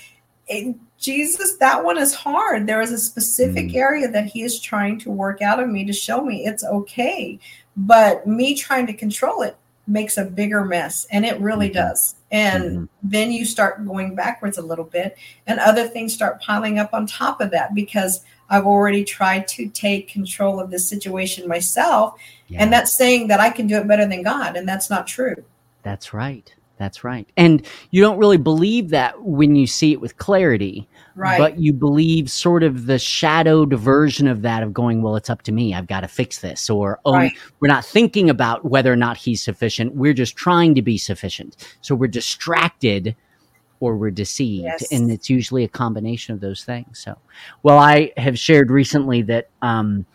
eh, Jesus, that one is hard. There is a specific mm. area that he is trying to work out of me to show me it's okay. But me trying to control it, makes a bigger mess and it really Mhm. does and Mhm. then you start going backwards a little bit and other things start piling up on top of that because i've already tried to take control of this situation myself Yeah. and that's saying that i can do it better than god and that's not true That's right. That's right. And you don't really believe that when you see it with clarity, right but you believe sort of the shadowed version of that of going, well, it's up to me. I've got to fix this. Or, oh, Right. we're not thinking about whether or not he's sufficient. We're just trying to be sufficient. So we're distracted or we're deceived. Yes. And it's usually a combination of those things. So, well, I have shared recently that, um,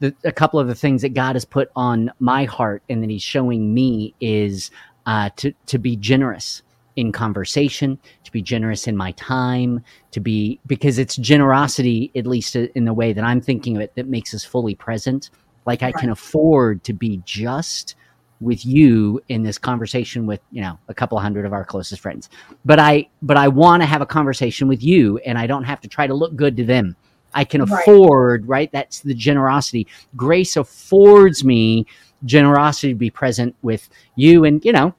the, a couple of the things that God has put on my heart and that He's showing me is uh, to to be generous in conversation, to be generous in my time, to be because it's generosity, at least in the way that I'm thinking of it, that makes us fully present. Like I can afford to be just with you in this conversation with you know a couple hundred of our closest friends. But i but i want to have a conversation with you and i don't have to try to look good to them. I can Right. afford right? That's the generosity. Grace affords me generosity to be present with you and you know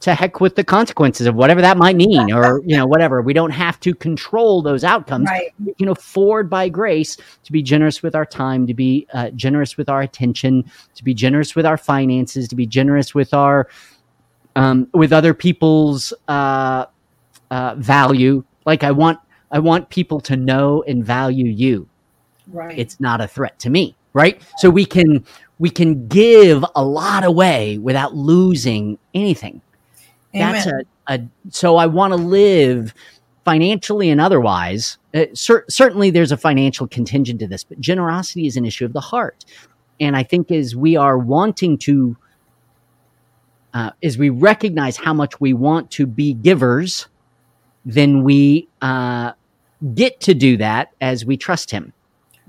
to heck with the consequences of whatever that might mean or you know whatever. We don't have to control those outcomes. Right. We can afford by grace to be generous with our time to be uh, generous with our attention to be generous with our finances to be generous with our um, with other people's uh, uh, value. Like i want i want people to know and value you. Right. It's not a threat to me right? So we can we can give a lot away without losing anything that's Amen. a, a so i want to live financially and otherwise uh, cer- certainly there's a financial contingent to this but generosity is an issue of the heart and i think as we are wanting to uh, as we recognize how much we want to be givers then we uh, get to do that as we trust him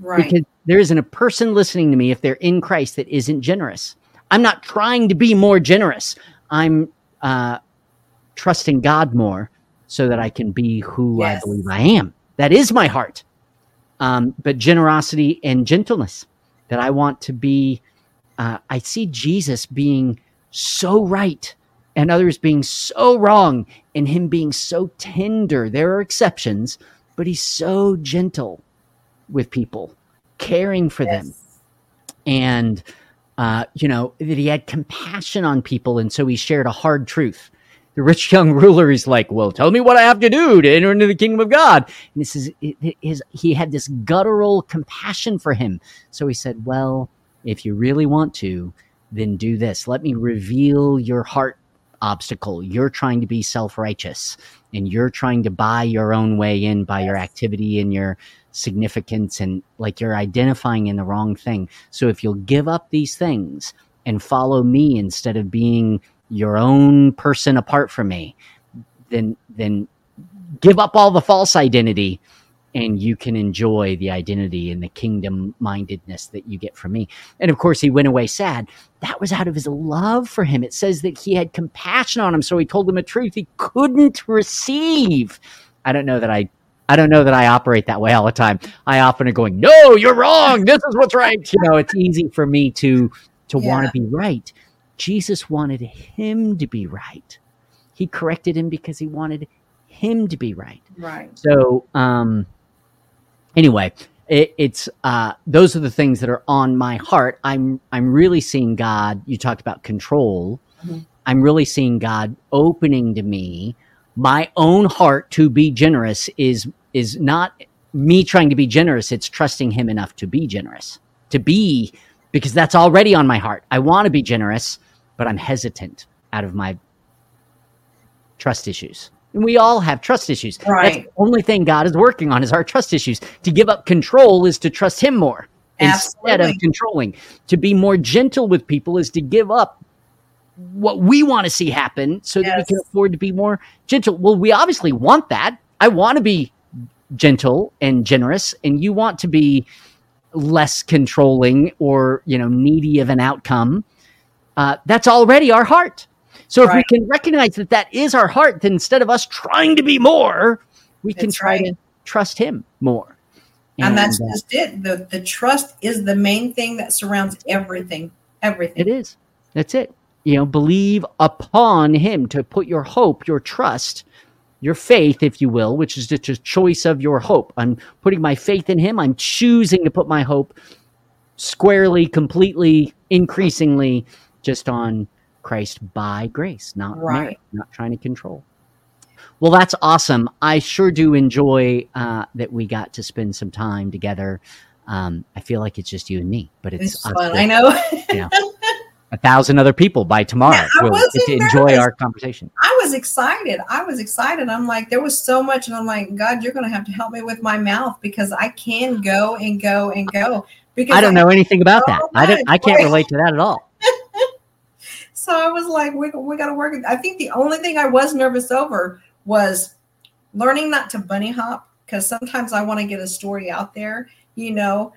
right because there isn't a person listening to me if they're in Christ that isn't generous. I'm not trying to be more generous. I'm uh, trusting God more so that I can be who I believe I am. That is my heart. Um, but generosity and gentleness that I want to be. Uh, I see Jesus being so right and others being so wrong and him being so tender. There are exceptions, but he's so gentle with people, caring for them, and uh, you know that he had compassion on people, and so he shared a hard truth. The rich young ruler is like, "Well, tell me what I have to do to enter into the kingdom of God." And this is his. He had this guttural compassion for him, so he said, "Well, if you really want to, then do this. Let me reveal your heart obstacle. You're trying to be self righteous, and you're trying to buy your own way in by your activity and your significance and like you're identifying in the wrong thing. So if you'll give up these things and follow me instead of being your own person apart from me, then then give up all the false identity and you can enjoy the identity and the kingdom mindedness that you get from me. And of course he went away sad. That was out of his love for him. It says that he had compassion on him, so he told him a truth he couldn't receive. I don't know that I I don't know that I operate that way all the time. I often are going, "No, you're wrong. This is what's right." You know, it's easy for me to to want to be right. Jesus wanted him to be right. He corrected him because he wanted him to be right. right So, um, anyway, it, it's uh, those are the things that are on my heart. I'm I'm really seeing God. You talked about control. Mhm. I'm really seeing God opening to me my own heart to be generous. Is is not me trying to be generous. It's trusting Him enough to be generous. To be because that's already on my heart. I want to be generous, but I'm hesitant out of my trust issues. And we all have trust issues. That's Right. the only thing God is working on is our trust issues. To give up control is to trust Him more instead of controlling. To be more gentle with people is to give up what we want to see happen so that we can afford to be more gentle. Well, we obviously want that. I want to be gentle and generous, and you want to be less controlling or you know needy of an outcome. Uh, that's already our heart. So if Right. we can recognize that that is our heart, then instead of us trying to be more, we can try right. to trust Him more. and that's uh, just it the the trust is the main thing that surrounds everything everything it is. That's it. you know, believe upon him, to put your hope, your trust, your faith, if you will, which is just a choice of your hope. I'm putting my faith in him. I'm choosing to put my hope squarely, completely, increasingly just on Christ by grace, not Right. merit, not trying to control. Well, that's awesome. I sure do enjoy uh, that we got to spend some time together. Um, I feel like it's just you and me, but it's, It's fun. with I know. a thousand other people by tomorrow. Yeah, will to enjoy our conversation. I was excited. I was excited. I'm like, there was so much, and I'm like, God, you're going to have to help me with my mouth because I can go and go and go. Because I don't know anything about that. so I don't. I can't relate to that at all. So I was like, we, we got to work. I think the only thing I was nervous over was learning not to bunny hop because sometimes I want to get a story out there, you know,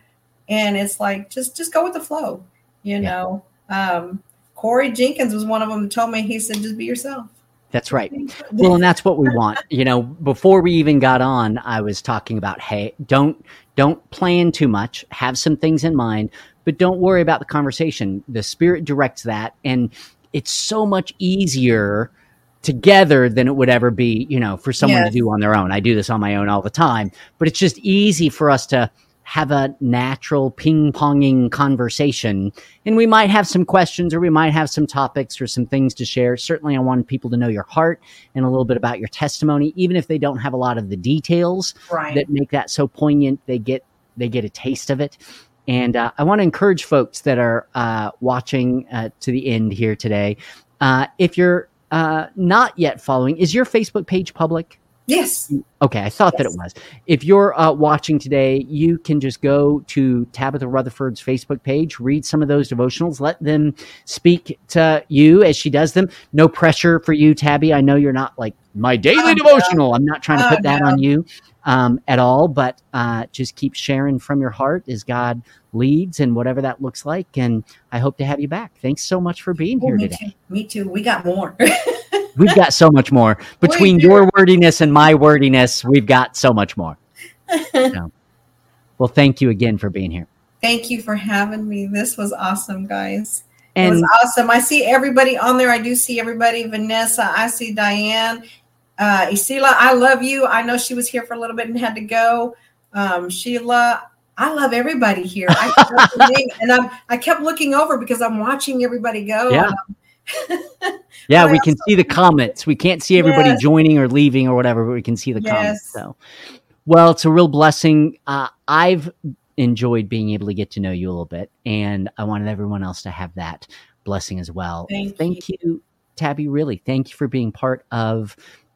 and it's like just just go with the flow, you Yeah. know. Um, Corey Jenkins was one of them that told me he said just be yourself. That's right. Well, and that's what we want. You know, before we even got on, I was talking about, hey, don't don't plan too much. Have some things in mind, but don't worry about the conversation. The spirit directs that, and it's so much easier together than it would ever be, you know, for someone Yes. to do on their own. I do this on my own all the time, but it's just easy for us to have a natural ping ponging conversation. And we might have some questions or we might have some topics or some things to share. Certainly, I want people to know your heart and a little bit about your testimony, even if they don't have a lot of the details right. that make that so poignant. They get they get a taste of it. And uh, I want to encourage folks that are uh, watching uh, to the end here today. Uh, if you're uh, not yet following, is your Facebook page public? Yes. Okay, I thought that it was. If you're uh, watching today, you can just go to Tabatha Rutherford's Facebook page, read some of those devotionals, let them speak to you as she does them. No pressure for you, Tabby. I know you're not like my daily Oh, no. devotional. I'm not trying to Oh, put that no. on you um, at all, but uh, just keep sharing from your heart as God leads and whatever that looks like. And I hope to have you back. Thanks so much for being Oh, here me today. too. Me too. We got more. We've got so much more between your wordiness and my wordiness. We've got so much more. Well, thank you again for being here. Thank you for having me. This was awesome, guys. it was awesome. I see everybody on there. I do see everybody. Vanessa, I see Diane. Uh, Isila, I love you. I know she was here for a little bit and had to go. Um, Sheila, I love everybody here. I and I'm, I kept looking over because I'm watching everybody go. Yeah. Yeah, we can see the comments. We can't see everybody Yes. joining or leaving or whatever, but we can see the comments. So, well, it's a real blessing. Uh, I've enjoyed being able to get to know you a little bit, and I wanted everyone else to have that blessing as well. Thank you, Tabby. Really, thank you for being part of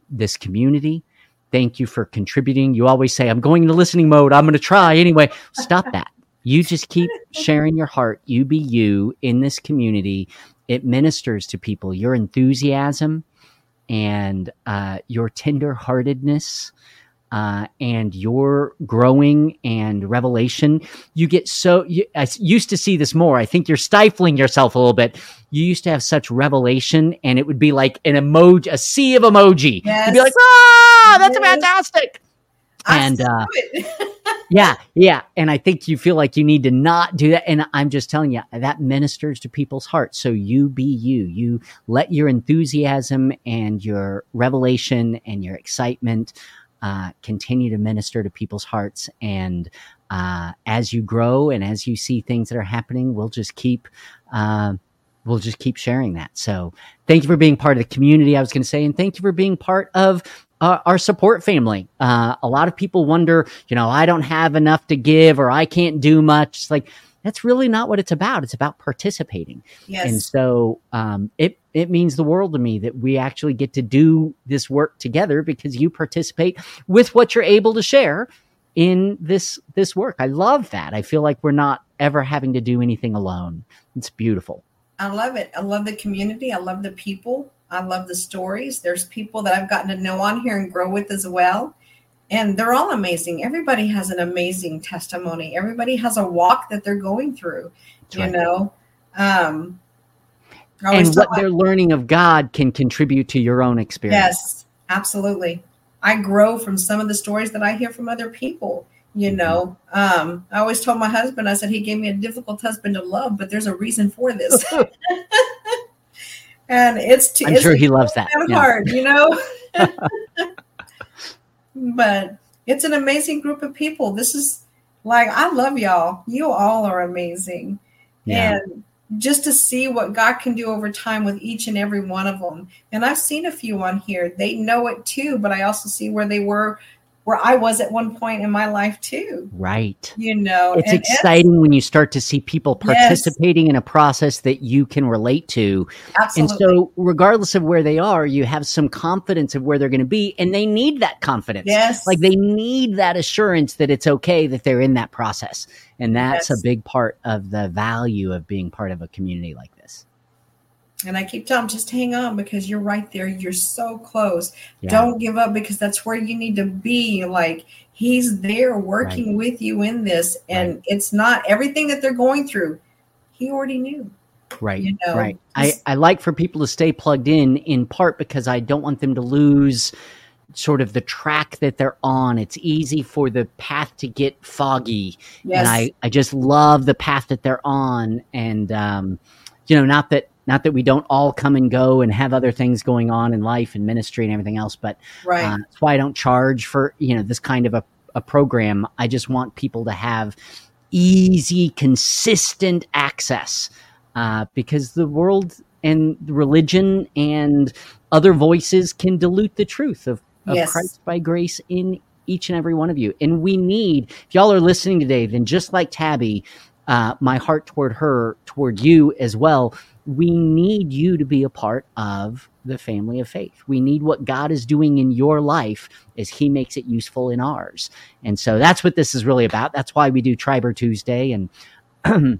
this community. Thank you for contributing. You always say, I'm going into listening mode. I'm going to try anyway. Stop that. You just keep sharing your heart. You be you in this community. It ministers to people. Your enthusiasm and uh, your tenderheartedness uh, and your growing and revelation. You get so, you, I used to see this more. I think you're stifling yourself a little bit. You used to have such revelation, and it would be like an emoji, a sea of emoji. Yes. You'd be like, ah, that's Yes. fantastic. And, uh. Yeah, yeah. And I think you feel like you need to not do that. And I'm just telling you, that ministers to people's hearts. So you be you. You let your enthusiasm and your revelation and your excitement uh, continue to minister to people's hearts. And uh, as you grow and as you see things that are happening, we'll just keep. Uh, We'll just keep sharing that. So, thank you for being part of the community. I was going to say, and thank you for being part of uh, our support family. Uh, a lot of people wonder, you know, I don't have enough to give or I can't do much. It's like, that's really not what it's about. It's about participating. yes. And so um, it, it means the world to me that we actually get to do this work together because you participate with what you're able to share in this this work. I love that. I feel like we're not ever having to do anything alone. It's beautiful. I love it. I love the community. I love the people. I love the stories. There's people that I've gotten to know on here and grow with as well. And they're all amazing. Everybody has an amazing testimony. Everybody has a walk that they're going through, That's you right. know. Um, And what they're learning of God can contribute to your own experience. Yes, absolutely. I grow from some of the stories that I hear from other people. You Mm-hmm. know, um, I always told my husband, I said, he gave me a difficult husband to love, but there's a reason for this. and it's too. I'm it's sure he loves that. kind of Yeah. hard, you know. but it's an amazing group of people. This is like I love y'all. You all are amazing, Yeah. and just to see what God can do over time with each and every one of them. And I've seen a few on here. They know it too, but I also see where they were, where I was at one point in my life too. Right. You know, It's and- exciting when you start to see people Yes. participating in a process that you can relate to. and absolutely. And so, regardless of where they are, you have some confidence of where they're going to be, and they need that confidence. yes, Like they need that assurance that it's okay that they're in that process. And that's Yes. a big part of the value of being part of a community like this. And I keep telling them, just hang on because you're right there. You're so close. Yeah. Don't give up because that's where you need to be. Like he's there working with you in this. And it's not everything that they're going through. He already knew. Right. you know, right. I, I like for people to stay plugged in, in part because I don't want them to lose sort of the track that they're on. It's easy for the path to get foggy. Yes. And I, I just love the path that they're on. And, um, you know, not that, not that we don't all come and go and have other things going on in life and ministry and everything else, but right. uh, that's why I don't charge for you know this kind of a, a program. I just want people to have easy, consistent access uh, because the world and religion and other voices can dilute the truth of, of Yes. Christ by grace in each and every one of you. And we need, if y'all are listening today, then just like Tabby, uh, my heart toward her, toward you as well, we need you to be a part of the family of faith. We need what God is doing in your life as He makes it useful in ours. And so that's what this is really about. That's why we do Triber Tuesday. And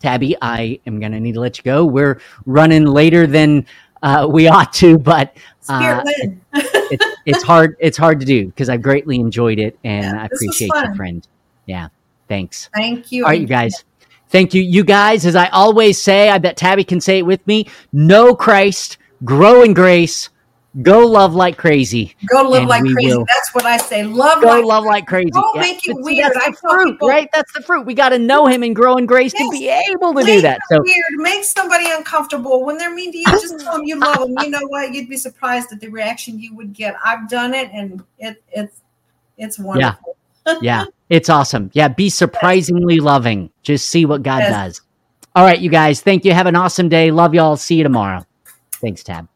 Tabby, I am going to need to let you go. We're running later than uh, we ought to, but uh, led. it's, it's hard. It's hard to do because I've greatly enjoyed it and Yeah, I appreciate you, friend. Yeah, thanks. Thank you. All right, you guys. Thank you. You guys, as I always say, I bet Tabby can say it with me know Christ, grow in grace, go love like crazy. Go live like crazy. will- That's what I say. Love Go like love like crazy. Don't Yeah. make it But see, weird. That's the fruit, people- right? That's the fruit. We got to know him and grow in grace to be able to do that. So, weird. Make somebody uncomfortable when they're mean to you. Just tell them you love them. You know what? You'd be surprised at the reaction you would get. I've done it, and it it's it's wonderful. Yeah. yeah, it's awesome. Yeah, be surprisingly loving. Just see what God Yes. does. All right, you guys. Thank you. Have an awesome day. Love y'all. See you tomorrow. Thanks, Tab.